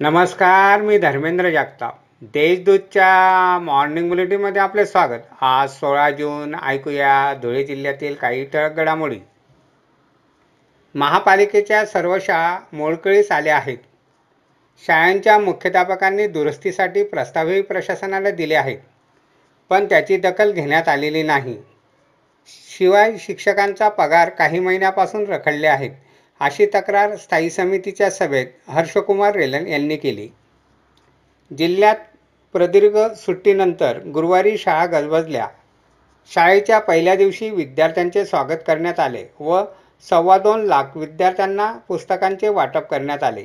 नमस्कार मी धर्मेंद्र जागताप. देशदूतच्या मॉर्निंग बुलेटिनमध्ये आपले स्वागत. आज सोळा जून ऐकूया धुळे जिल्ह्यातील काही ठळक घडामोडी. महापालिकेच्या सर्व शाळा मोडकळीस आल्या आहेत. शाळांच्या मुख्याध्यापकांनी दुरुस्तीसाठी प्रस्तावही प्रशासनाला दिले आहेत. पण त्याची दखल घेण्यात आलेली नाही. शिवाय शिक्षकांचा पगार काही महिन्यापासून रखडले आहेत. अशी तक्रार स्थायी समितीच्या सभेत हर्षकुमार रेलन यांनी केली. जिल्ह्यात प्रदीर्घ सुट्टीनंतर गुरुवारी शाळा गजबजल्या. शाळेच्या पहिल्या दिवशी विद्यार्थ्यांचे स्वागत करण्यात आले व सव्वा दोन लाख विद्यार्थ्यांना पुस्तकांचे वाटप करण्यात आले.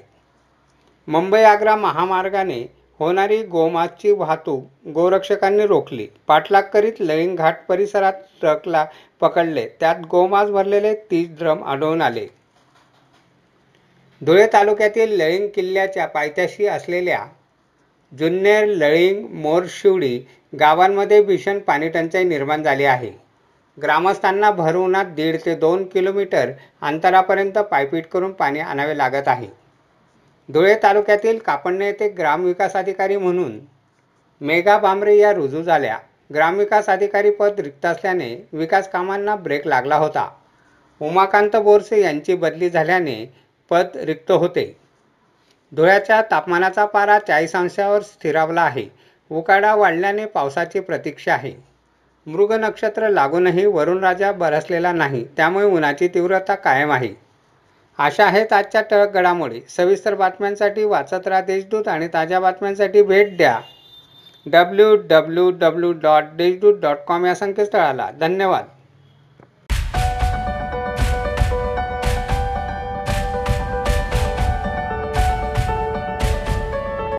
मुंबई आग्रा महामार्गाने होणारी गोमासची वाहतूक गोरक्षकांनी रोखली. पाठलाग करीत लळिंग घाट परिसरात ट्रकला पकडले. त्यात गोमास भरलेले तीस ड्रम आढळून आले. धुळे तालुक्यातील लळिंग किल्ल्याच्या पायथ्याशी असलेल्या जुन्नेर लळिंग मोरशिवडी गावांमध्ये भीषण पाणीटंचाई निर्माण झाली आहे. ग्रामस्थांना भर उन्हात दीड ते दोन किलोमीटर अंतरापर्यंत पायपीट करून पाणी आणावे लागत आहे. धुळे तालुक्यातील कापडणे येथे ग्रामविकास अधिकारी म्हणून मेघा भांबरे या रुजू झाल्या. ग्रामविकास अधिकारी पद रिक्त असल्याने विकास कामांना ब्रेक लागला होता. उमाकांत बोरसे यांची बदली झाल्याने पद रिक्त होते. धुळ्याच्या तापमानाचा पारा चाळीस अंशावर स्थिरावला आहे. उकाडा वाढल्याने पावसाची प्रतीक्षा आहे. मृग नक्षत्र लागूनही वरुणराजा बरसलेला नाही त्यामुळे उन्हाची तीव्रता कायम आहे. अशा आहेत आजच्या टळक घडामोडी. सविस्तर बातम्यांसाठी वाचत राहा देशदूत आणि ताज्या बातम्यांसाठी भेट द्या. W W W dot Deshdoot dot com या संकेतस्थळाला. धन्यवाद.